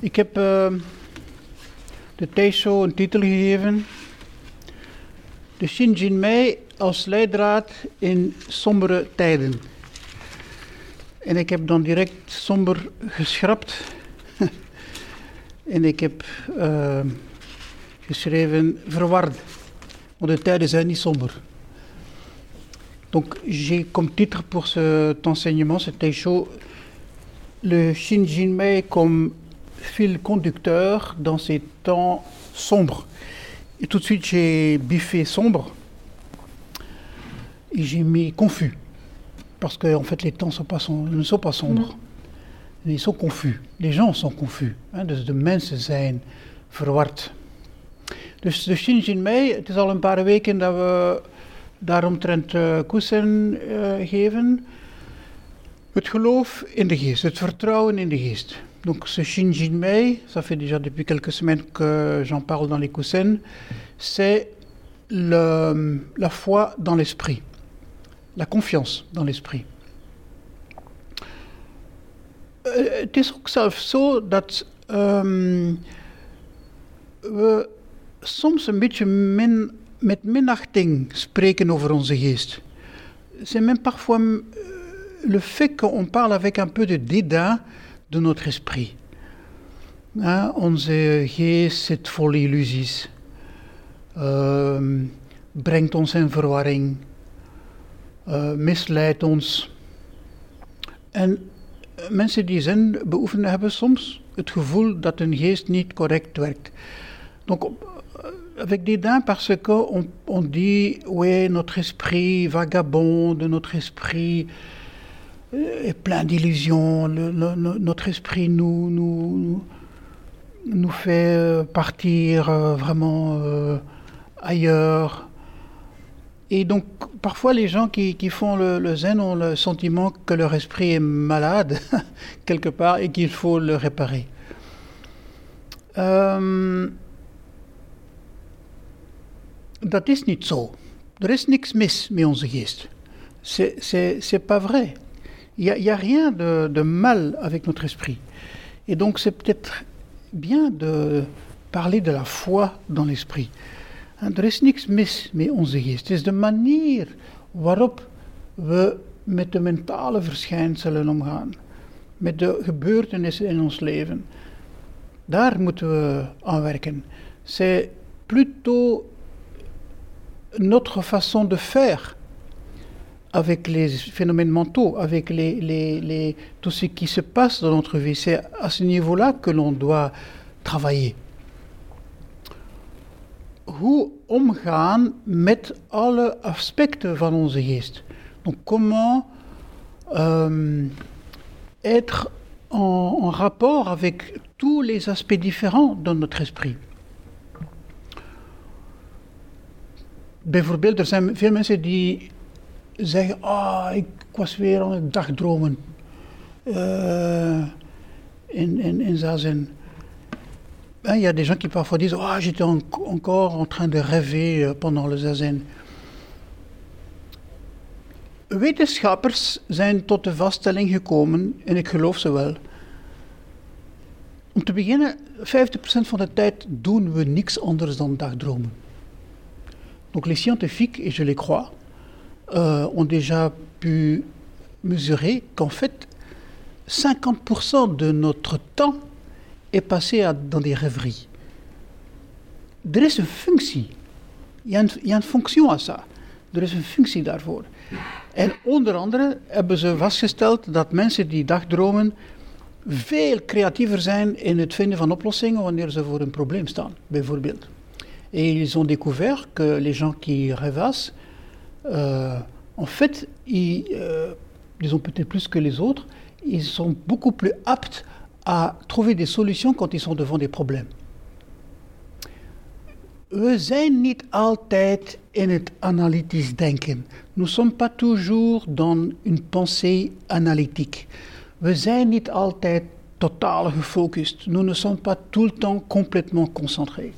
Ik heb uh, de theeshow een titel gegeven. De Shinjin Mei als leidraad in sombere tijden. En ik heb dan direct somber geschrapt. en ik heb uh, geschreven verward. Want de tijden zijn niet somber. Donc j'ai comme titre pour cet enseignement, c'était chaud, le Shinjinmei comme fil conducteur dans ces temps sombres. Et tout de suite j'ai biffé sombre et j'ai mis confus. Parce qu'en en fait les temps sont pas ne sont pas sombres. Mm. Ils sont confus. Les gens sont confus. Hein, dus de mensen zijn verward. Dus de Shinjinmei, het is al een paar weken dat we daaromtrent uh, koesen uh, geven. Het geloof in de geest, het vertrouwen in de geest. Donc ce Shinjin Mei, ça fait déjà depuis quelques semaines que j'en parle dans les coussins, c'est la foi dans l'esprit, la confiance dans l'esprit. Het is we soms een beetje min met minachting spreken over onze geest. C'est même parfois euh, le fait qu'on parle avec un peu de dédain de notre esprit. Onze geest zit vol illusies, uh, brengt ons in verwarring, uh, misleidt ons. En mensen die zin beoefenen hebben soms het gevoel dat hun geest niet correct werkt. Donc, avec dédain parce qu'on on dit, oui, notre esprit vagabonde, notre esprit est plein d'illusions, notre esprit nous, nous, nous fait euh, partir euh, vraiment euh, ailleurs. Et donc, parfois, les gens qui, qui font le, zen ont le sentiment que leur esprit est malade, quelque part, et qu'il faut le réparer. dat is niet zo. Er is niks mis met onze geest. C'est pas vrai. Il n'y a, a, rien de, de, mal avec notre esprit. Et donc c'est peut-être bien de parler de la foi dans l'esprit. Er is niks mis met onze geest. Het is de manier waarop we met de mentale verschijnselen omgaan. Met de gebeurtenissen in ons leven. Daar moeten we aan werken. C'est plutôt notre façon de faire avec les phénomènes mentaux, avec les, les, les, tout ce qui se passe dans notre vie. C'est à ce niveau-là que l'on doit travailler. Hoe omgaan met alle aspecten van onze geest. Donc comment euh, être en, rapport avec tous les aspects différents de notre esprit. bijvoorbeeld, er zijn veel mensen die zeggen: Ah, ik was weer aan het dagdromen uh, in, in, in Zazen. Il y a des gens qui parfois disent Ah, j'étais en, encore en train de rêver euh, pendant le Zazen. Wetenschappers zijn tot de vaststelling gekomen, en ik geloof ze wel. Om te beginnen, 50% van de tijd doen we niks anders dan dagdromen. Donc les scientifiques, et je les crois, euh, ont déjà pu mesurer qu'en fait, 50% de notre temps est passé à, dans des rêveries. Er is een functie. Je hebt een functie aan ça. Er is een functie daarvoor. En onder andere hebben ze vastgesteld dat mensen die dagdromen veel creatiever zijn in het vinden van oplossingen wanneer ze voor een probleem staan, bijvoorbeeld. Et ils ont découvert que les gens qui rêvassent, en fait, ils, euh, ont peut-être plus que les autres, ils sont beaucoup plus aptes à trouver des solutions quand ils sont devant des problèmes. We zijn sommes pas toujours dans une pensée analytique. Nous ne sommes pas tout le temps complètement concentrés.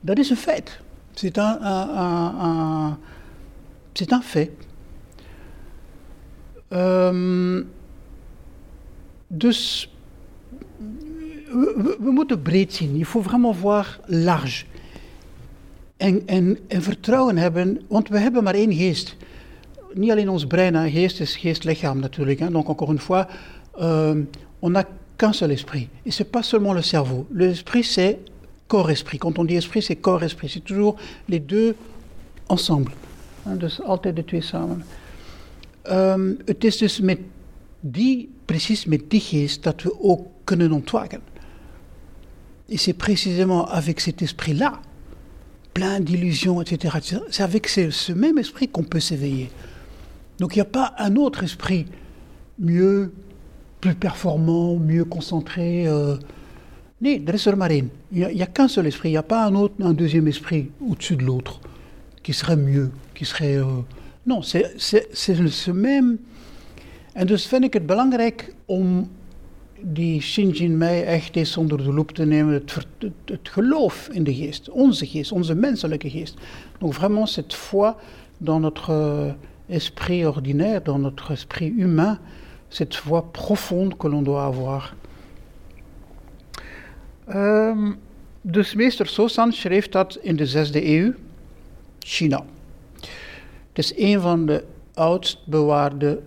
Dat is een feit. C'est un, un, fait. Um, dus we, we, moeten breed zien. Faut vraiment voir large. En, en, en, vertrouwen hebben, want we hebben maar één geest. Niet alleen ons brein, geest is. Hein. Donc encore une fois, euh, on qu'un seul esprit. Et c'est pas seulement le cerveau. L'esprit, c'est corps-esprit. Quand on dit esprit, c'est corps-esprit. C'est toujours les deux ensemble. Hein, altijd de twee samen. Het is dus die, precies met die geest, dat we ook kunnen ontwaken. Et c'est précisément avec cet esprit-là, plein d'illusions, etc., c'est avec ce, ce, même esprit qu'on peut s'éveiller. Donc il n'y a pas un autre esprit mieux, plus performant, mieux concentré. Euh... Maar één. Il n'y a, qu'un seul esprit. Il n'y a pas un, autre, un deuxième esprit au-dessus de l'autre qui serait mieux, qui serait... Uh... Non, c'est ce même... En dus vind ik het belangrijk om die Shinjin Mei echt eens onder de loep te nemen, het, het, het, geloof in de geest, onze geest, onze menselijke geest. Donc vraiment cette foi dans notre esprit ordinaire, dans notre esprit humain, cette foi profonde que l'on doit avoir. Um, dus meester Sosan schreef dat in de zesde eeuw, China. Het is een van de oudst bewaarde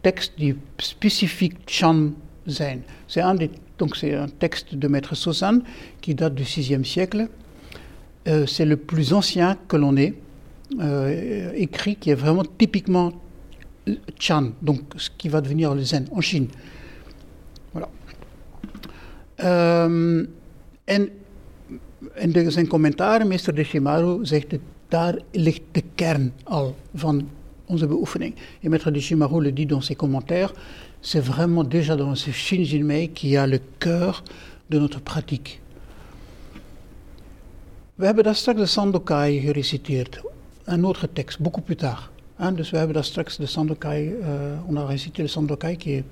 teksten die specifiek Chan zijn. C'est un, c'est un texte de Maître Sosan qui date du 6e siècle. Euh, c'est le plus ancien que l'on ait euh, écrit, qui est vraiment typiquement Chan, donc ce qui va devenir le Zen en Chine. Voilà. Um, en de, zijn commentaar, meester de Shimaru zegt het, daar ligt de kern al van onze beoefening. Et maître de Shimaru le dit dans ses commentaires, c'est vraiment déjà dans ce Shinjinmei qui a le cœur de notre pratique. We hebben daar straks de Sandokai gereciteerd, un autre texte, beaucoup plus tard. Hein, dus we hebben daar straks de Sandokai, uh, on a récité le Sandokai, qui est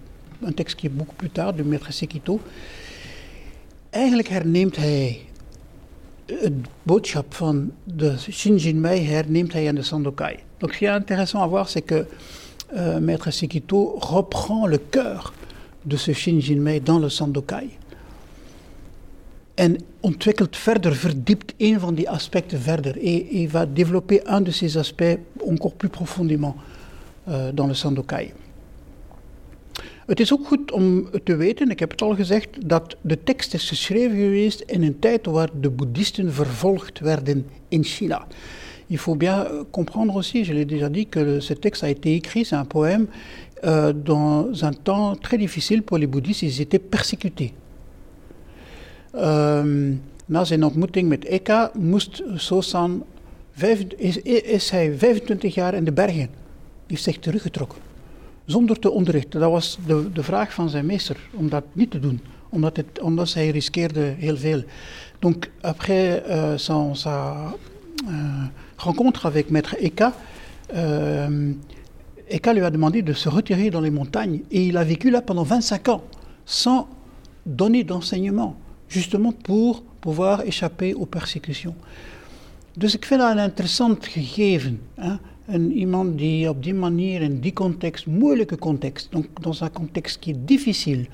un texte qui est beaucoup plus tard, de maître Sekito. Eigenlijk herneemt hij het boodschap van de Shinjinmei herneemt hij in de Sandokai. Donc ce qui est intéressant à voir, c'est que euh, Maître Sekito reprend le cœur de ce Shinjinmei dans le Sandokai. En ontwikkelt verder, verdiept een van die aspecten verder. Et, va développer un de ces aspects encore plus profondément euh, dans le Sandokai. Het is ook goed om te weten, ik heb het al gezegd, dat de tekst is geschreven geweest in een tijd waar de boeddhisten vervolgd werden in China. Il faut bien comprendre aussi, je l'ai déjà dit, que ce texte a été écrit, c'est un poème, euh, dans un temps très difficile pour les bouddhistes, ils étaient persécutés. Uh, na zijn ontmoeting met Eka moest Sosan, vijf, is, is hij 25 jaar in de bergen, heeft zich teruggetrokken zonder te onderrichten. Dat was de, de vraag van zijn meester, om dat niet te doen, omdat, het, omdat hij riskeerde heel veel. Donc, après euh, sa euh, rencontre avec Maître Eka, euh, Eka lui a demandé de se retirer dans les montagnes et il a vécu là pendant 25 ans sans donner d'enseignement, justement pour pouvoir échapper aux persécutions. Dus ik vind dat een interessant gegeven. Hè? En iemand die op die manier, in die context, moeilijke context, donc dans un contexte qui est difficile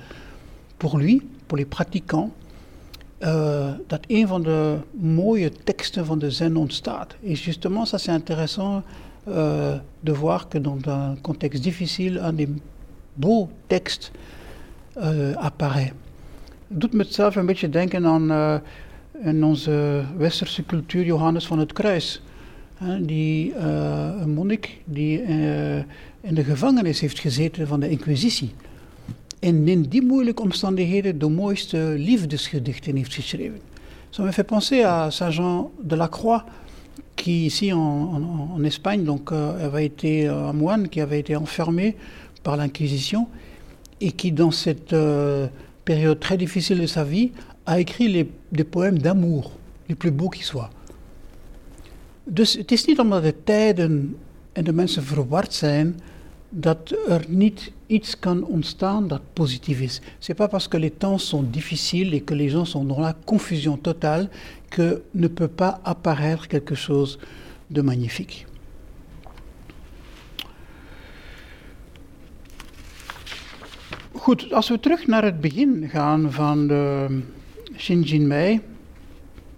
pour lui, pour les pratiquants, uh, dat een van de mooie teksten van de zen ontstaat. Et justement, ça c'est intéressant uh, de voir que dans un contexte difficile, un des beaux textes uh, apparaît. Doet me zelf een beetje denken aan in onze westerse cultuur Johannes van het Kruis die, uh, een monnik die uh, in de gevangenis heeft gezeten van de Inquisitie. En in die moeilijke omstandigheden de mooiste liefdesgedichten heeft geschreven. Ça me fait penser à Saint Jean de la Croix, qui ici en, en, en Espagne donc, euh, avait été un moine qui avait été enfermé par l'Inquisition et qui dans cette euh, période très difficile de sa vie a écrit les, des poèmes d'amour, les plus beaux qui soient. Dus het is niet omdat de tijden en de mensen verward zijn dat er niet iets kan ontstaan dat positief is. C'est pas parce que les temps sont difficiles et que les gens sont dans la confusion totale que ne peut pas apparaître quelque chose de magnifique. Goed, als we terug naar het begin gaan van de Shin Mei.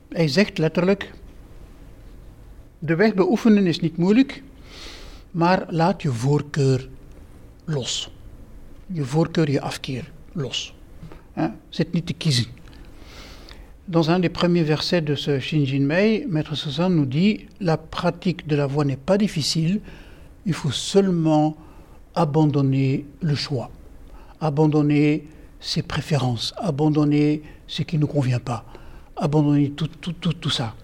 Hij zegt letterlijk: De weg beoefenen is niet moeilijk, maar laat je voorkeur los. Je voorkeur, je afkeer los. Hein? Zit niet. Dans un des premiers versets de ce Shinjin Mei, Maître Sazan nous dit La pratique de la voie n'est pas difficile, il faut seulement abandonner le choix, abandonner ses préférences, abandonner ce qui ne nous convient pas, abandonner tout, tout, tout, tout ça.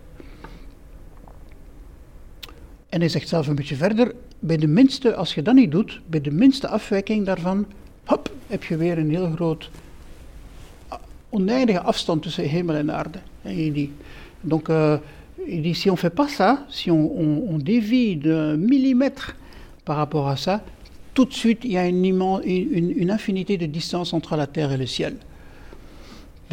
En hij zegt zelf een beetje verder, bij de minste, als je dat niet doet, bij de minste afwijking daarvan, hop, heb je weer een heel groot, oneindige afstand tussen hemel en aarde. En die, donc, uh, il dit, si on fait pas ça, si on, on, on dévie de millimètres par rapport à ça, tout de suite, il y a une, une, une infinité de distance entre la terre et le ciel.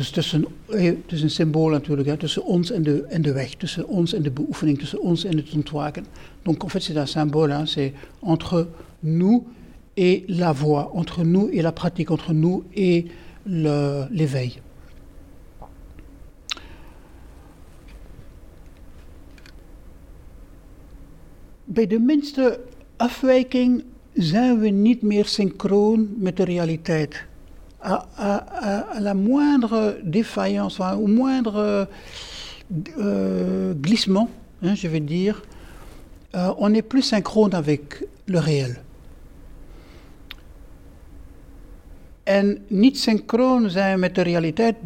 Dus tussen, het is een symbool natuurlijk, hè, tussen ons en de, en de weg, tussen ons en de beoefening, tussen ons en het ontwaken. Donc en fait c'est un symbole, hein, c'est entre nous et la voie, entre nous et la pratique, entre nous et l'éveil. Bij de minste afwijking zijn we niet meer synchroon met de realiteit. À, à, à la moindre défaillance, enfin, au moindre euh, glissement, hein, je vais dire, euh, on n'est plus synchrone avec le réel. En niet synchroon zijn met de realiteit,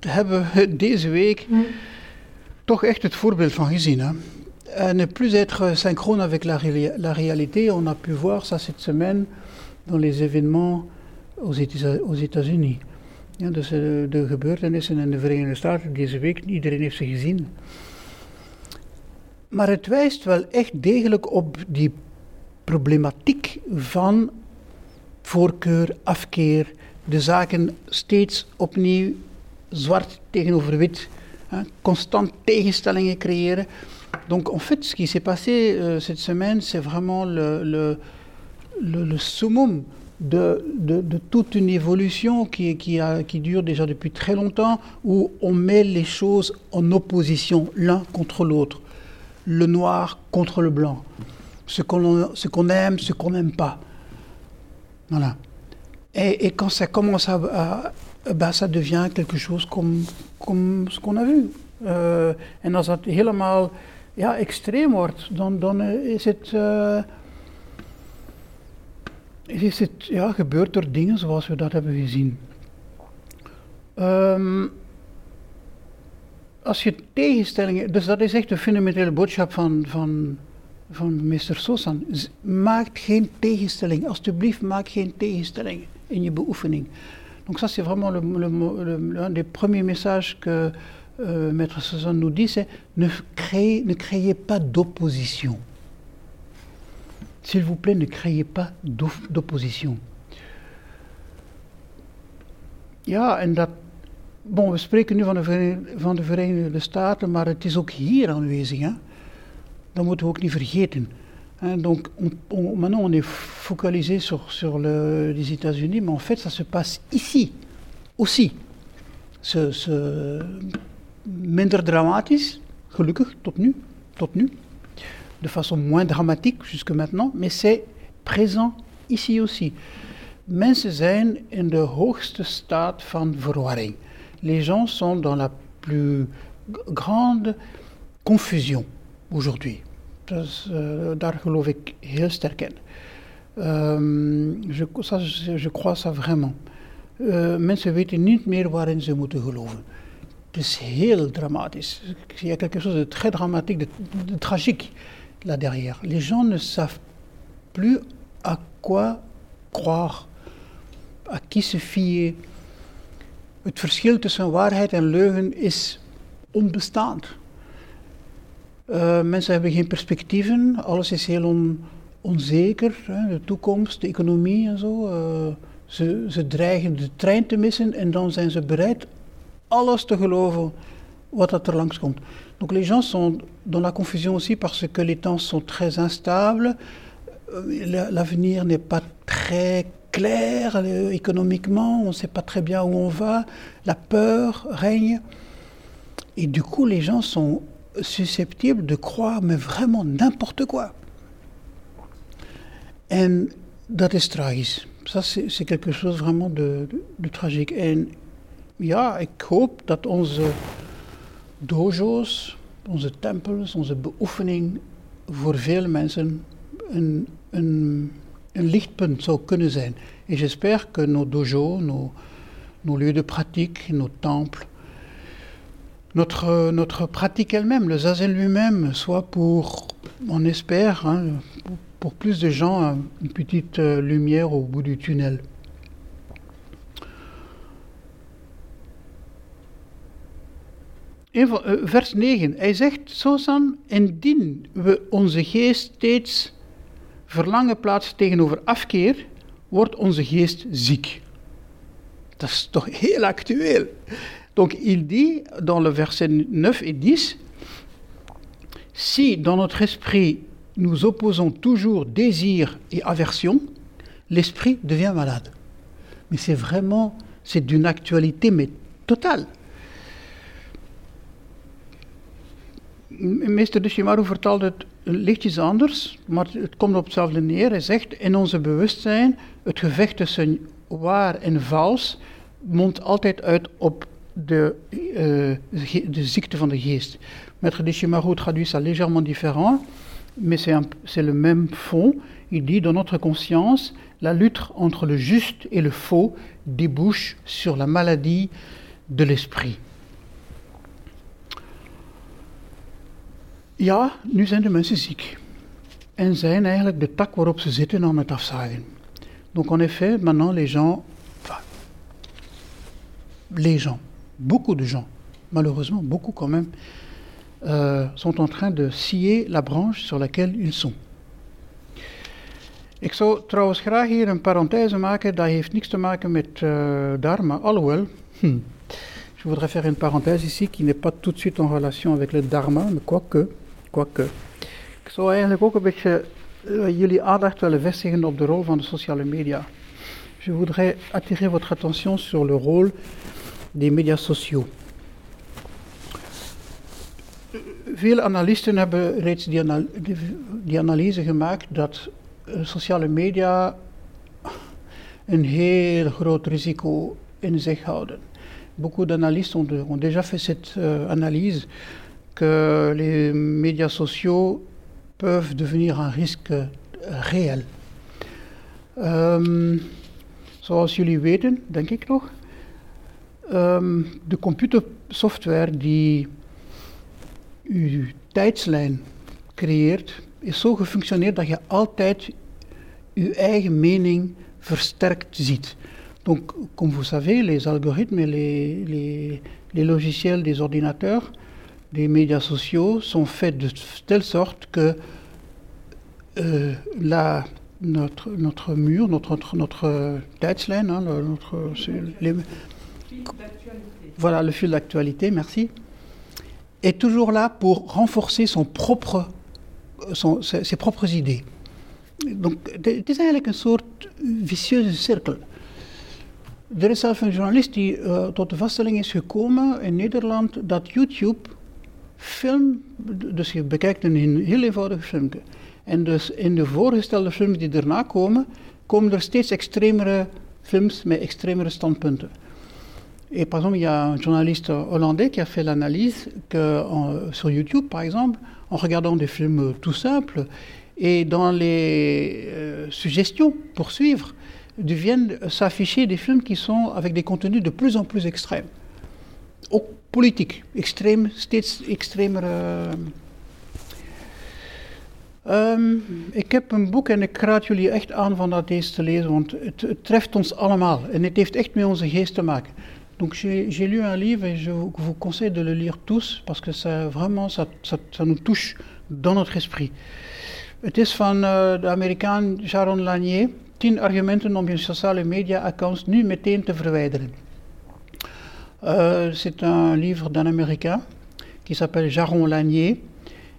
hebben we deze week mm. toch echt het voorbeeld van gezien. Hè? à ne plus être synchrone avec la, la, réalité. On a pu voir ça cette semaine dans les événements aux États-Unis. Ja, dus de gebeurtenissen in de Verenigde Staten deze week, iedereen heeft ze gezien. Maar het wijst wel echt degelijk op die problematiek van voorkeur, afkeer, de zaken steeds opnieuw zwart tegenover wit, hè, constant tegenstellingen creëren. Donc en fait, ce qui s'est passé euh, cette semaine, c'est vraiment le, le, le, le summum de, toute une évolution qui, dure déjà depuis très longtemps, où on met les choses en opposition l'un contre l'autre, le noir contre le blanc, ce qu'on qu aime, ce qu'on n'aime pas. Voilà. Et, quand ça commence à, ben, ça devient quelque chose comme, ce qu'on a vu. En als dat helemaal ja, extreem wordt, dan, dan is het. Is het ja, gebeurt er dingen zoals we dat hebben gezien. Um, als je tegenstellingen, dus dat is echt de fundamentele boodschap van, van, van Mr. Sosan. Maak geen tegenstelling, alsjeblieft maak geen tegenstelling in je beoefening. Donc ça c'est vraiment le, le, le, un des premiers messages que euh, Maître Sosan nous dit, c'est ne créez, ne créez pas d'opposition. S'il vous plaît, ne créez pas d'opposition. Ja, en dat. Bon, we spreken nu van de, Verenigde, van de Verenigde Staten, maar het is ook hier aanwezig. Hè? Dat moeten we ook niet vergeten. Hein, donc, on, on, maintenant, on est focalisé sur, sur le, les États-Unis, mais en fait, ça se passe ici aussi. Ce, ce, minder dramatisch, gelukkig, tot nu, tot nu. De façon moins dramatique jusque maintenant, mais c'est présent ici aussi. Mensen zijn in de hoogste staat van verwarring. Les gens sont dans la plus grande confusion aujourd'hui. Dus, uh, daar geloof ik heel sterk. Um, je, ça, crois ça vraiment. Uh, mensen weten niet meer waarin ze moeten geloven. Het is heel dramatisch. Il y a quelque chose de très dramatique, de tragique là derrière. Les gens ne savent plus à quoi croire, à qui se fier. Het verschil tussen waarheid en leugen is onbestaand. Uh, mensen hebben geen perspectieven, alles is heel on, onzeker, hè, de toekomst, de economie en zo. Uh, ze, ze dreigen de trein te missen en dan zijn ze bereid alles te geloven wat dat er langskomt. Donc les gens sont dans la confusion aussi parce que les temps sont très instables, euh, l'avenir n'est pas très clair euh, économiquement, on ne sait pas très bien où on va, la peur règne. Et du coup, les gens sont susceptibles de croire, mais vraiment n'importe quoi. En dat is tragisch. Dat is quelque chose vraiment de, de, tragique. Dojo's, onze tempels, onze beoefening voor veel mensen een, een, een lichtpunt zou kunnen zijn. Et j'espère que nos dojos, nos, nos lieux de pratique, nos temples, notre, notre pratique elle-même, le zazen lui-même, soit pour, on espère, hein, pour plus de gens, une petite euh, lumière au bout du tunnel. Vers 9. Hij zegt, indien we onze geest steeds verlangen plaatsen tegenover afkeer, wordt onze geest ziek. Dat is toch heel actueel. Donc il dit dans le verset 9 et 10, si dans notre esprit nous opposons toujours désir et aversion, l'esprit devient malade. Mais c'est vraiment, c'est d'une actualité mais totale. Meester de Shimaru vertaalt het lichtjes anders, maar het komt op hetzelfde neer. Hij zegt, in onze bewustzijn, het gevecht tussen waar en vals mondt altijd uit op de, uh, de ziekte van de geest. Maître de Shimaru traduit ça légèrement différent, mais c'est le même fond. Il dit, dans notre conscience, la lutte entre le juste et le faux débouche sur la maladie de l'esprit. Ja, nu zijn de mensen ziek. En zijn eigenlijk de tak waarop ze zitten aan het afzagen. Donc en effet, maintenant les gens, enfin, les gens, beaucoup de gens, malheureusement beaucoup quand même, euh, sont en train de scier la branche sur laquelle ils sont. Ik zou trouwens graag hier een parenthèse maken, dat heeft niks te maken met uh, dharma, alhoewel, hmm, je voudrais faire une parenthèse ici qui n'est pas tout de suite en relation avec le dharma, mais quoique, Ik zou eigenlijk ook een beetje uh, jullie aandacht willen vestigen op de rol van de sociale media. Je voudrais attirer votre attention sur le rôle des médias sociaux. Veel analisten hebben reeds die, anal die, die analyse gemaakt dat uh, sociale media een heel groot risico in zich houden. Beaucoup d'analystes ont, ont, déjà fait cette uh, analyse que les médias sociaux peuvent devenir un risque uh, réel. Um, zoals jullie weten, denk ik nog, um, de computersoftware die uw tijdslijn creëert, is zo gefunctioneerd dat je altijd uw eigen mening versterkt ziet. Donc, comme vous savez, les algorithmes les, les, les logiciels des ordinateurs, des médias sociaux, sont faits de telle sorte que euh, la, notre, notre mur, notre, notre, notre tijdslijn, hein, notre, les, voilà le fil d'actualité, merci, est toujours là pour renforcer son propre, son, ses, ses, propres idées. Donc het is eigenlijk een soort vicieuze cirkel. Er is zelf een journalist die uh, tot de vaststelling is gekomen in Nederland dat YouTube film, dus je bekijkt een heel eenvoudig filmpje. En dus in de voorgestelde films die daarna komen, komen er steeds extremere films met extremere standpunten. Et par exemple, il y a un journaliste hollandais qui a fait l'analyse que sur YouTube, par exemple, en regardant des films tout simples, et dans les euh, suggestions pour suivre, viennent s'afficher des films qui sont avec des contenus de plus en plus extrêmes. Politiek, extreem, steeds extremere. Um, ik heb een boek en ik raad jullie echt aan van dat deze te lezen, want het, het treft ons allemaal en het heeft echt met onze geest te maken. Donc j'ai lu un livre et je vous, conseille de le lire tous parce que ça vraiment ça, ça, nous touche dans notre esprit. Het is van uh, de Amerikaan Sharon Lanier, 10 argumenten om je sociale media-accounts nu meteen te verwijderen. Uh, C'est un livre d'un Américain qui s'appelle Jaron Lanier.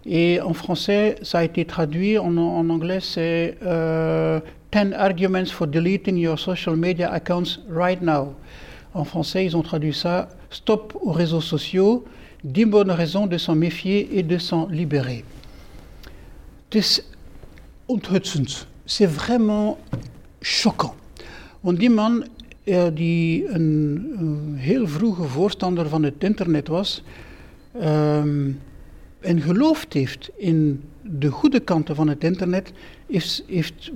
Et en français, ça a été traduit. En, en anglais, c'est euh, 10 arguments for deleting your social media accounts right now. En français, ils ont traduit ça Stop aux réseaux sociaux, 10 bonnes raisons de s'en méfier et de s'en libérer. C'est vraiment choquant. Die man, uh, die een, heel vroege voorstander van het internet was, um, en geloofd heeft in de goede kanten van het internet, is, heeft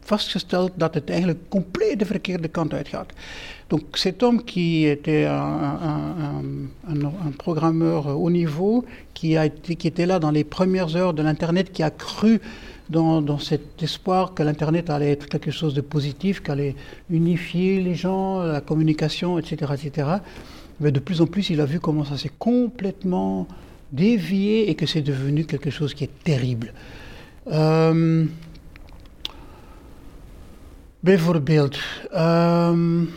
vastgesteld dat het eigenlijk compleet de verkeerde kant uitgaat. Donc cet homme qui était un, un, programmeur au niveau, qui, a été, qui était là dans les premières heures de l'Internet, qui a cru dans, cet espoir que l'Internet allait être quelque chose de positif, qu'allait unifier les gens, la communication, etc., etc. Mais de plus en plus, il a vu comment ça s'est complètement dévié et que c'est devenu quelque chose qui est terrible. Um, bijvoorbeeld, um,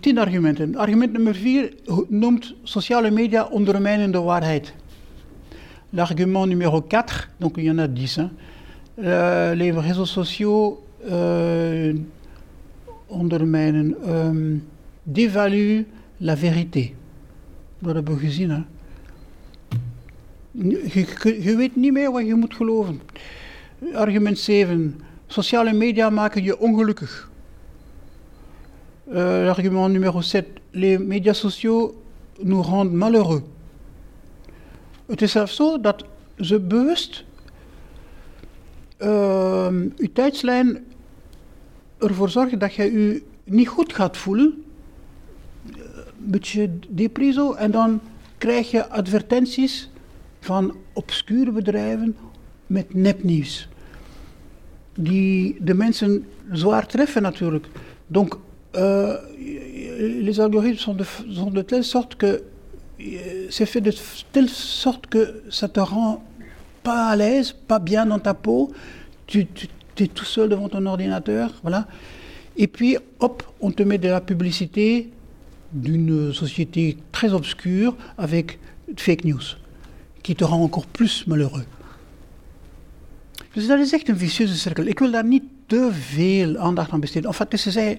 tien argumenten. Argument nummer vier noemt sociale media ondermijnende waarheid. L'argument numéro 4, donc il y en a 10, hein, euh, les réseaux sociaux euh, ondermijnen, euh, dévaluent la vérité. Dat hebben we gezien. Hè? Je, je, je, weet niet meer wat je moet geloven. Argument 7. Sociale media maken je ongelukkig. Uh, L'argument numéro 7. Les médias sociaux nous rendent malheureux. Het is zelfs zo dat ze bewust uh, uw tijdslijn ervoor zorgen dat je je niet goed gaat voelen. Een beetje depreso. En dan krijg je advertenties van obscure bedrijven met nepnieuws. Die de mensen zwaar treffen natuurlijk. Donc, euh, les algorithmes sont de, sont de telle sorte que c'est fait de telle sorte que ça te rend pas à l'aise, pas bien dans ta peau. Tu, es tout seul devant ton ordinateur, voilà. Et puis, hop, on te met de la publicité d'une société très obscure avec fake news, qui te rend encore plus malheureux. Dus dat is echt een vicieuze cirkel. Ik wil daar niet te veel aandacht aan besteden. Enfin, het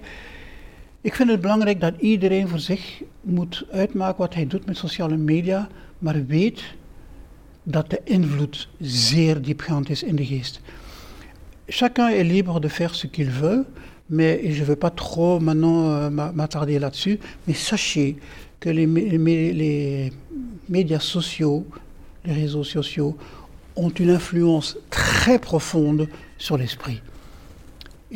ik vind het belangrijk dat iedereen voor zich moet uitmaken wat hij doet met sociale media, maar weet dat de invloed zeer diepgaand is in de geest. Chacun est libre de faire ce qu'il veut, mais je ne veux pas trop maintenant euh, m'attarder là-dessus, mais sachez que les, les, les, médias sociaux, les réseaux sociaux, ont une influence très profonde sur l'esprit.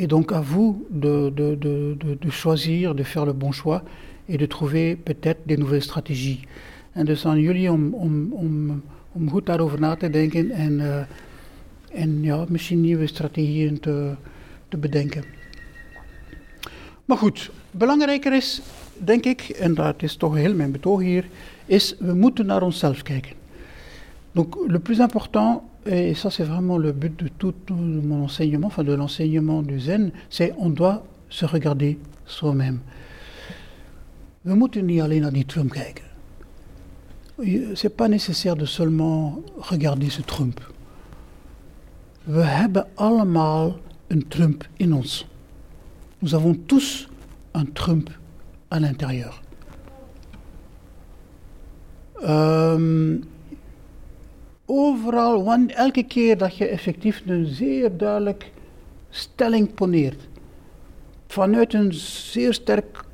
Et donc à vous de, de, de, de, choisir, de faire le bon choix et de trouver peut-être des nouvelles stratégies. En dus aan jullie om, om, om, om goed daarover na te denken en, uh, en ja, misschien nieuwe strategieën te, te bedenken. Maar goed, belangrijker is, denk ik, en dat is toch heel mijn betoog hier, is we moeten naar onszelf kijken. Donc le plus important, et ça c'est vraiment le but de tout mon enseignement, enfin de l'enseignement du zen, c'est on doit se regarder soi-même. We moeten. C'est pas nécessaire de seulement regarder ce Trump. We Trump in. Nous avons tous un Trump à l'intérieur. Um, overal, elke keer dat je effectief een zeer duidelijk stelling poneert, vanuit een zeer sterk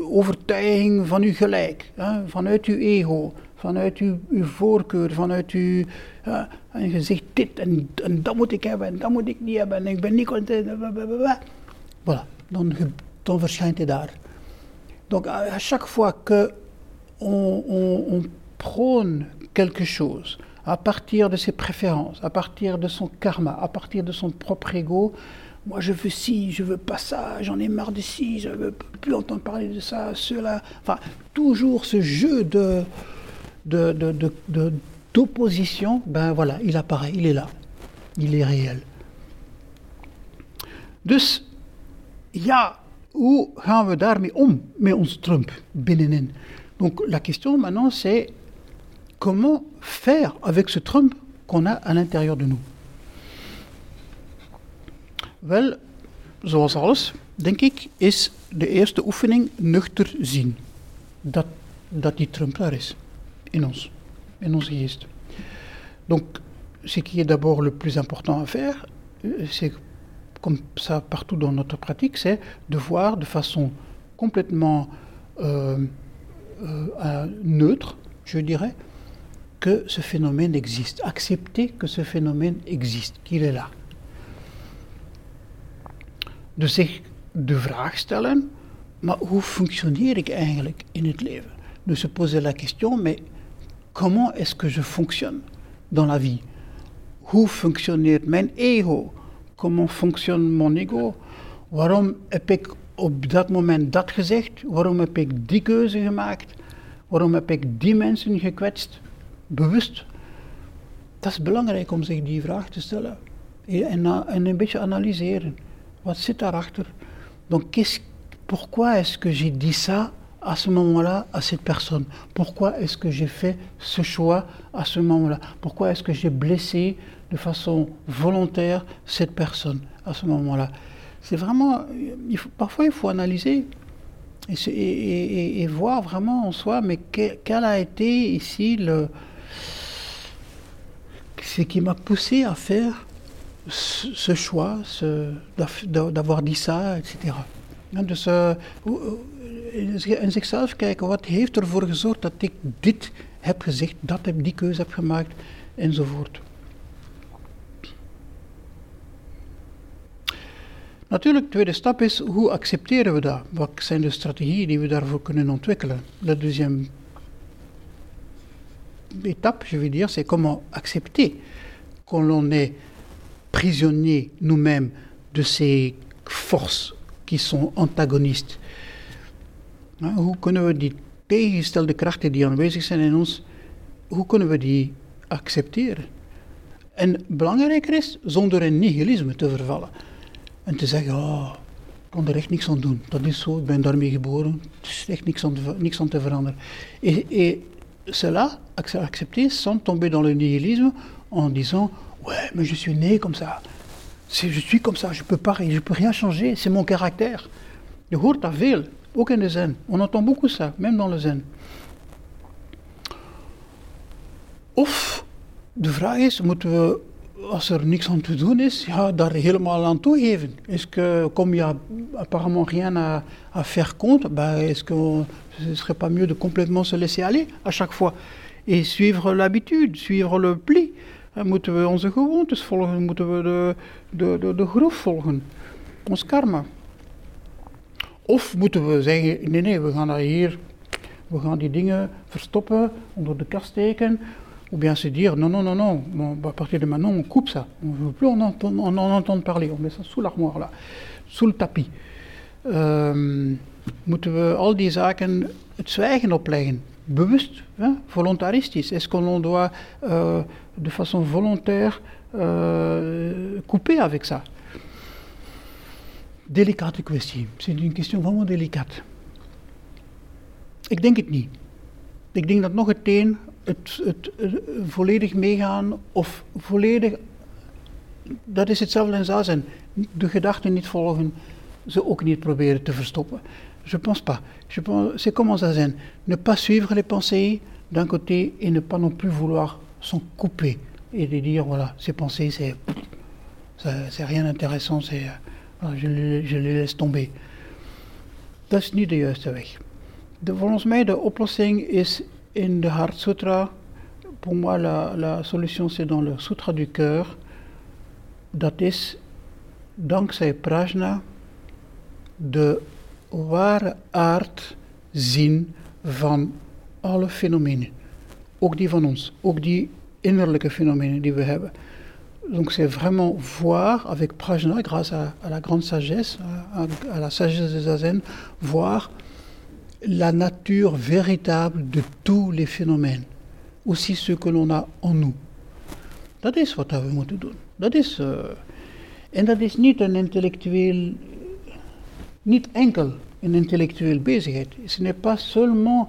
overtuiging van uw gelijk, hè, vanuit uw ego, vanuit uw, voorkeur, vanuit uw. En je zegt dit en, en, dat moet ik hebben en dat moet ik niet hebben en ik ben niet content. Voilà, dan, dan verschijnt hij daar. Donc à chaque fois que on, on, on prône quelque chose, à partir de ses préférences, à partir de son karma, à partir de son propre ego. Moi, je veux ci, je veux pas ça, j'en ai marre de ci, je veux plus entendre parler de ça, cela. Enfin, toujours ce jeu de, de, de, d'opposition, ben voilà, il apparaît, il est là, il est réel. Dus ja, hoe gaan we daarmee om, met ons Trump binnenin Donc la question maintenant c'est comment faire avec ce Trump qu'on a à l'intérieur de nous Wel, zoals alles, denk ik, is de eerste oefening nuchter zien. Dat, dat die Trump daar is. In ons. In onze geest. Donc, ce qui est d'abord le plus important à faire, euh, c'est comme ça partout dans notre pratique, c'est de voir de façon complètement euh, euh, neutre, je dirais, que ce phénomène existe. Accepter que ce phénomène existe, qu'il est là. De zich de vraag stellen, maar hoe functioneer ik eigenlijk in het leven? De se poser la question, mais comment est-ce que je fonctionne dans la vie? Hoe functioneert mijn ego? Comment fonctionne mon ego? Waarom heb ik op dat moment dat gezegd? Waarom heb ik die keuze gemaakt? Waarom heb ik die mensen gekwetst? Bewust. Dat is belangrijk om zich die vraag te stellen. En? Donc, pourquoi est-ce que j'ai dit ça à ce moment-là à cette personne? Pourquoi est-ce que j'ai fait ce choix à ce moment-là? Pourquoi est-ce que j'ai blessé de façon volontaire cette personne à ce moment-là? C'est vraiment, parfois il faut analyser et, voir vraiment en soi, mais quel, a été ici le, ce qui m'a poussé à faire ce, choix, d'avoir dit ça, etc. Dus in zichzelf kijken, wat heeft ervoor gezorgd dat ik dit heb gezegd, dat heb, die keuze heb gemaakt, enzovoort. Natuurlijk, de tweede stap is, hoe accepteren we dat? Wat zijn de strategieën die we daarvoor kunnen ontwikkelen? La deuxième étape, je veux dire, c'est comment accepter qu'on l'on est prisonnier nous-mêmes de ces forces qui sont antagonistes. Hoe kunnen we die tegengestelde krachten die aanwezig zijn in ons, hoe kunnen we die accepteren? En belangrijker is, zonder in nihilisme te vervallen. En te zeggen, oh, ik kan er echt niks aan doen. Dat is zo, ik ben daarmee geboren. Er is echt niks aan, niks aan te veranderen. Et, et cela, accepter sans tomber dans le nihilisme en disant, ouais, mais je suis né comme ça. Je suis comme ça, je peux pas, je peux rien changer, c'est mon caractère. Je hoort dat veel, in de zen. On entend beaucoup ça, même dans le zen. Of de vraag is, moeten als er niks aan te doen is, ja, daar helemaal aan toegeven. Est-ce que, comme il n'y a apparemment rien à, à faire contre, ben, est-ce que ce serait pas mieux de complètement se laisser aller à chaque fois et suivre l'habitude, suivre le pli Moeten we onze gewoontes volgen, moeten we de, de, de, de groef volgen, ons karma. Of moeten we zeggen, nee, nee, we gaan hier, we gaan die dingen verstoppen, onder de kast steken, ou bien se dire non, non, non, non, bon, à partir de maintenant on coupe ça, on ne veut plus en entendre, en, en entendre parler, on met ça sous l'armoire là, sous le tapis. Um, moeten we al die zaken het zwijgen opleggen, bewust, hein. Est-ce qu'on doit euh, de façon volontaire euh, couper avec ça? Delicate kwestie, c'est une question vraiment délicate. Ik denk het niet. Ik denk dat nog het een het, het, volledig meegaan of volledig, dat is hetzelfde in zazen. De gedachten niet volgen, ze ook niet proberen te verstoppen. Je pense pas. Je pense, c'est comme zazen. Ne pas suivre les pensées d'un côté et ne pas non plus vouloir s'en couper et de dire voilà, ces pensées, c'est, c'est rien d'intéressant, c'est, je, je les laisse tomber. Dat is niet de juiste weg. De, volgens mij de oplossing is in de Heart Sutra, pour moi, la, solution c'est dans le Sutra du cœur. Dat is dankzij prajna de ware aard zien van alle fenomenen. Ook die van ons, ook die innerlijke fenomenen die we hebben. Donc c'est vraiment voir avec prajna, grâce à, la grande sagesse, à, la sagesse de Zazen, voir la nature véritable de tous les phénomènes, aussi ceux que l'on a en nous. Dat is wat we moeten doen. Dat is, uh, en dat is niet een intellectueel, niet enkel een intellectueel bezigheid. Ce n'est pas seulement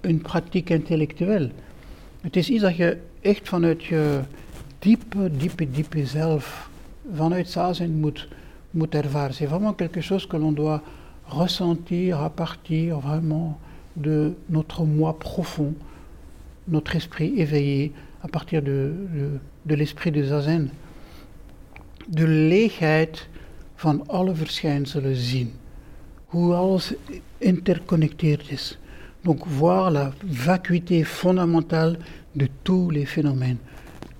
une pratique intellectuelle. Het is iets dat je echt vanuit je diepe, diepe, diepe zelf, vanuit zazen moet, moet ervaren. C'est vraiment quelque chose que l'on doit ressentir à partir vraiment de notre moi profond, notre esprit éveillé, à partir de, de, de l'esprit de Zazen. De leegheid van alle verschijnselen zien. Hoe alles interconnecteerd is. Donc voir la vacuité fondamentale de tous les phénomènes.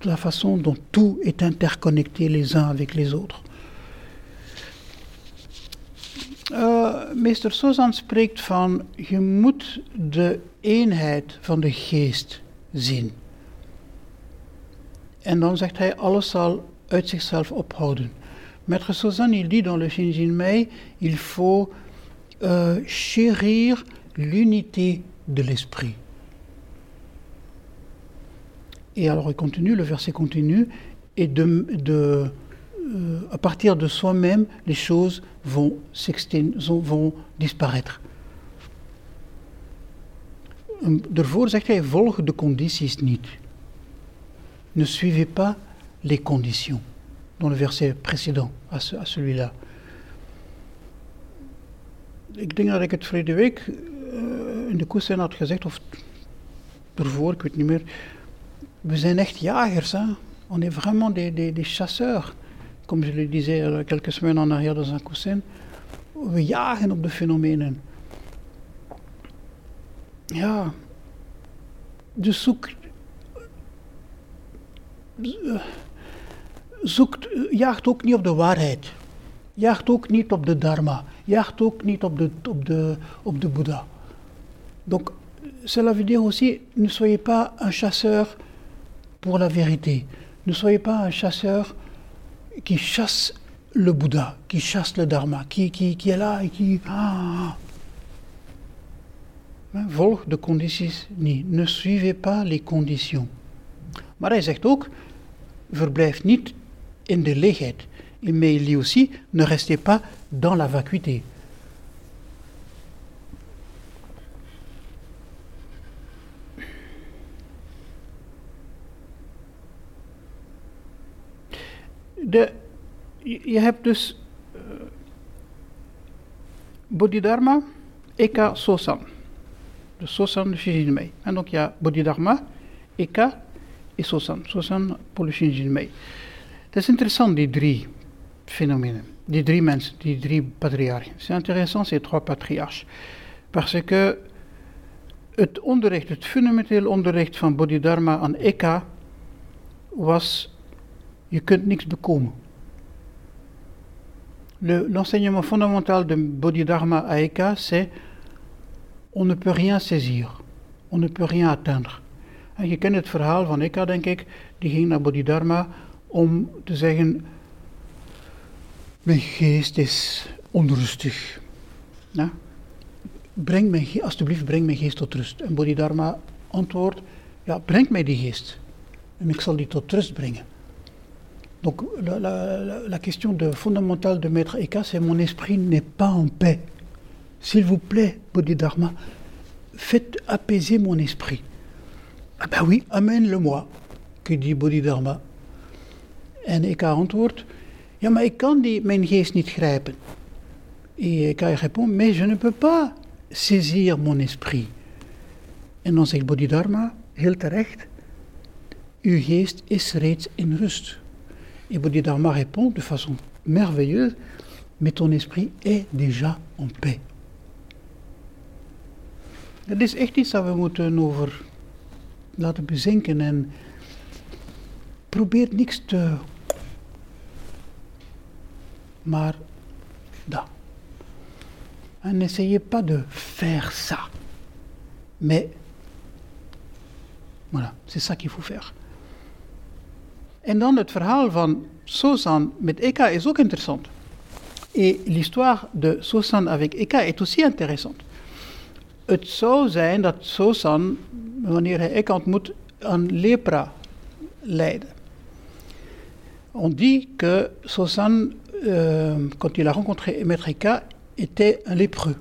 La façon dont tout est interconnecté les uns avec les autres. Meester Sozan spreekt van je moet de eenheid van de geest zien. En dan zegt hij alles zal uit zichzelf ophouden. Maître Sozan il dit dans le Shinjin Mei il faut euh, chérir l'unité de l'esprit. Et alors il continue, le verset continue, et de, de euh, à partir de soi-même, les choses vont, vont disparaître. Daarvoor zegt hij, volg de condities niet. Ne suivez pas les conditions, dans le verset précédent à, ce, à celui-là. Ik denk dat ik het verleden week uh, in de koers had gezegd, of ervoor, ik weet niet meer. We zijn echt jagers, on est vraiment des, des, des chasseurs. Comme je le disais euh, quelques semaines en arrière dans un coussin. We jagen op de fenomenen. Ja, dus zoek, zoekt, jaagt ook niet op de waarheid. Jaagt ook niet op de dharma. Jaagt ook niet op de, op de, op de Boeddha. Donc, cela veut dire aussi, ne soyez pas un chasseur pour la vérité. Ne soyez pas un chasseur qui chasse le Bouddha, qui chasse le Dharma, qui, qui, qui est là et qui. Ah. Volg de condities niet. Ne suivez pas les conditions. Maar hij zegt ook, verblijf niet in de leegheid. Mais il dit aussi, ne restez pas dans la vacuité. De, je hebt dus uh, Bodhidharma, Eka, Sosan. De Sosan, de Shinjinmei. En donc il y Bodhidharma, Eka et Sosan. Sosan pour le Shinjinmei. Dat is interessant, die drie phénomènes. Die drie mensen, die drie patriarchen. C'est intéressant, ces trois patriarches. Parce que het onderricht, het fundamenteel onderricht van Bodhidharma aan Eka was je kunt niks bekomen. L'enseignement fondamental de Bodhidharma à Eka, c'est on ne peut rien saisir, on ne peut rien atteindre. En je kent het verhaal van Eka, denk ik, die ging naar Bodhidharma om te zeggen: Mijn geest is onrustig. Ja? Breng mijn alsjeblieft, breng mijn geest tot rust. En Bodhidharma antwoordt: Ja, breng mij die geest. En ik zal die tot rust brengen. Donc la, question de, fondamentale de Maître Eka, c'est mon esprit n'est pas en paix. S'il vous plaît, Bodhidharma, faites apaiser mon esprit. Ah ben oui, amène-le-moi, que dit Bodhidharma. En Eka antwoordt, ja maar ik die. Et Eka répond, mais je ne peux pas saisir mon esprit. En dan zegt Bodhidharma, heel terecht, uw geest is reeds in rust. Et Bodhidharma répond de façon merveilleuse, mais ton esprit est déjà en paix. Het is echt iets dat we moeten over laten bezinken en probeer niks te. Maar dat. N'essayez pas de faire ça. Mais voilà, c'est ça qu'il faut faire. En dan het verhaal van Sosan met Eka is ook interessant. Et l'histoire de Sosan avec Eka est aussi intéressante. Het zou zijn dat Sosan, wanneer hij Eka ontmoet, aan lepra lijden. On dit que Sosan, euh, quand il a rencontré Maître Eka, était un lépreux.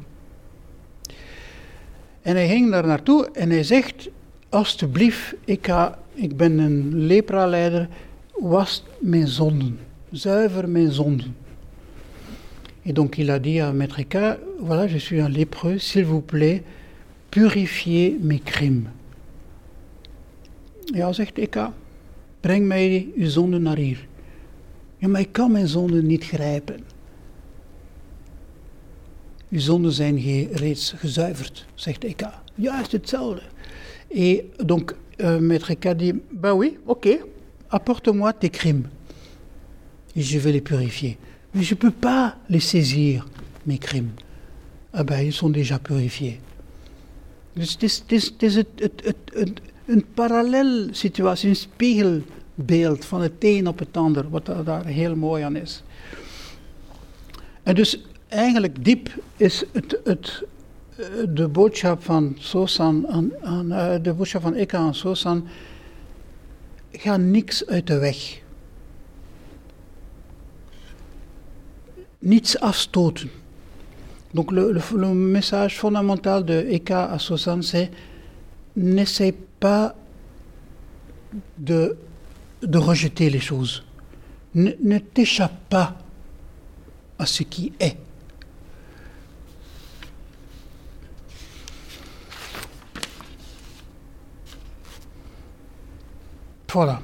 En hij ging daar naartoe en hij zegt, alstublieft, Eka, ik ben een lepra-leider, was mijn zonden, zuiver mijn zonden. Et donc il a dit à Maître Eka, voilà, je suis un lépreux, s'il vous plaît, purifiez mes crimes. Ja, zegt Eka, breng mij uw zonde naar hier. Ja, maar ik kan mijn zonde niet grijpen. Uw zonden zijn reeds gezuiverd, zegt Eka. Juist hetzelfde. Et donc, euh, Maître Eka dit, bah oui, ok, apporte-moi tes crimes. Et je vais les purifier. Mais je ne peux pas les saisir, mes crimes. Ah ben, ils sont déjà purifiés. Het is, een parallel situatie, een spiegelbeeld van het een op het ander, wat daar heel mooi aan is. En dus eigenlijk diep is het, het, de boodschap van Sosan, aan, aan, de boodschap van Eka aan Sosan, ga niks uit de weg. niets afstoten. Donc le, message fondamental de Eka à Sosan, c'est n'essaie pas de, de rejeter les choses. Ne, ne t'échappe pas à ce qui est. Voilà.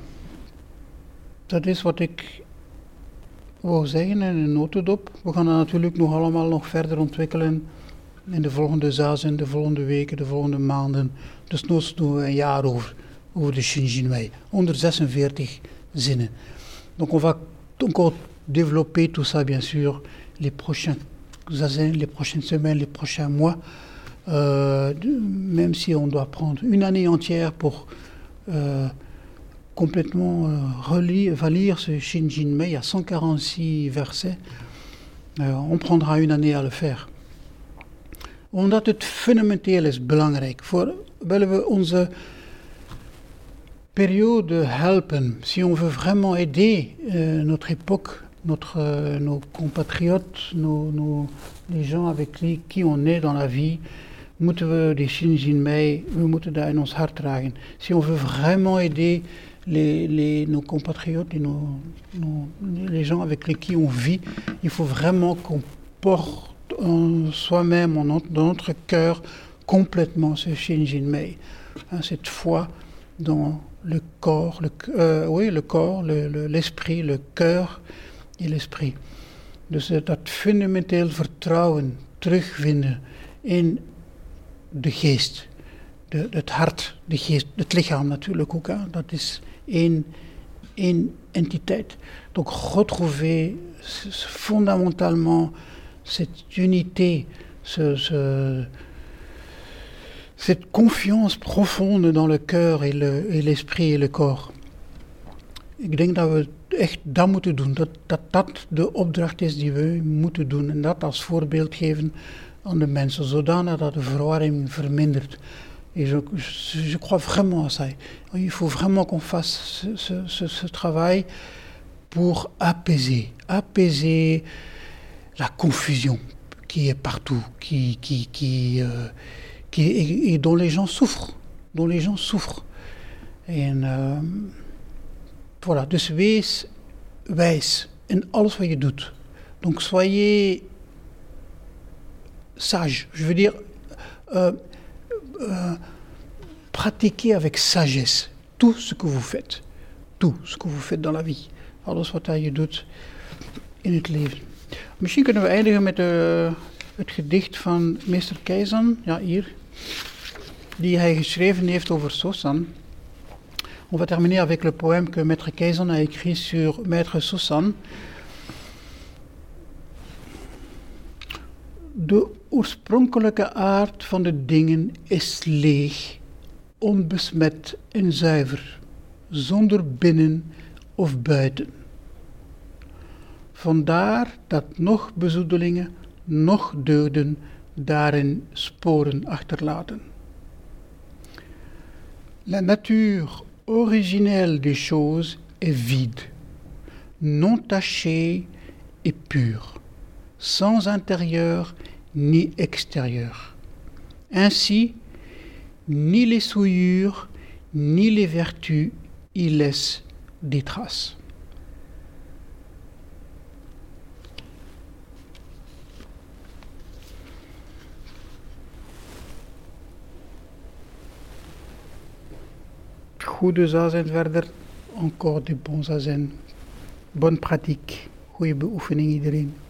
Dat is wat ik wou zeggen in een notendop. We gaan dat natuurlijk nog allemaal nog verder ontwikkelen in de volgende zazen, de volgende weken, de volgende maanden. Dus nog doen we een jaar over, over de Shinjinwei. 146 zinnen. Donc on va encore développer tout ça bien sûr les prochains zazen, les prochaines semaines, les prochains mois. Euh, même si on doit prendre une année entière pour euh, complètement euh, relire, va lire ce Shinjin Mei, a 146 versets. Uh, on prendra une année à le faire. Omdat het fundamenteel is belangrijk. Voor, willen we onze periode helpen, si on veut vraiment aider euh, notre époque, notre, euh, nos compatriotes, nos, nos, les gens avec qui, qui on est dans la vie, moeten we die Shinjin Mei, we moeten daar in ons hart dragen. Si on veut vraiment aider les, nos compatriotes et les gens avec qui on vit, il faut vraiment qu'on porte en soi-même, dans notre cœur, complètement ce Shinjin Mei. Hein, cette foi dans le corps, euh, oui, le corps, l'esprit, le, le, cœur et l'esprit. Dus dat fundamenteel vertrouwen terugvinden in de geest, het hart, de geest, het lichaam natuurlijk ook. Hè? Dat is één, één entiteit. Donc retrouver fondamentalement cette unité, ce, ce, cette confiance profonde dans le cœur et, le, et l'esprit et le corps. Ik denk dat we echt dat moeten doen. Dat, dat dat de opdracht is die we moeten doen. En dat als voorbeeld geven aan de mensen, zodanig dat de verwarring vermindert. Et je, crois vraiment à ça. Il faut vraiment qu'on fasse ce, travail pour apaiser, apaiser la confusion qui est partout, qui, qui, qui, uh, qui et, et, dont les gens souffrent, dont les gens souffrent. En uh, voilà, dus wees wijs in alles wat je doet. Donc soyez sage, je veux dire. Uh, euh, pratiquez avec sagesse tout ce que vous faites. Tout ce que vous faites dans la vie. Alles wat je doet in het leven. Misschien kunnen we eindigen met uh, het gedicht van meester Keizan, ja hier, die hij geschreven heeft over Sosan. On va terminer avec le poème que Maître Keizan a écrit sur Maître Sosan. De oorspronkelijke aard van de dingen is leeg, onbesmet en zuiver, zonder binnen of buiten. Vandaar dat nog bezoedelingen, nog deugden daarin sporen achterlaten. La nature originelle des choses est vide, non tachée et pure, sans intérieur ni extérieure. Ainsi, ni les souillures, ni les vertus y laissent des traces. goede zazen verder. Encore de bons zazen. Bonne pratique. Goede beoefening iedereen.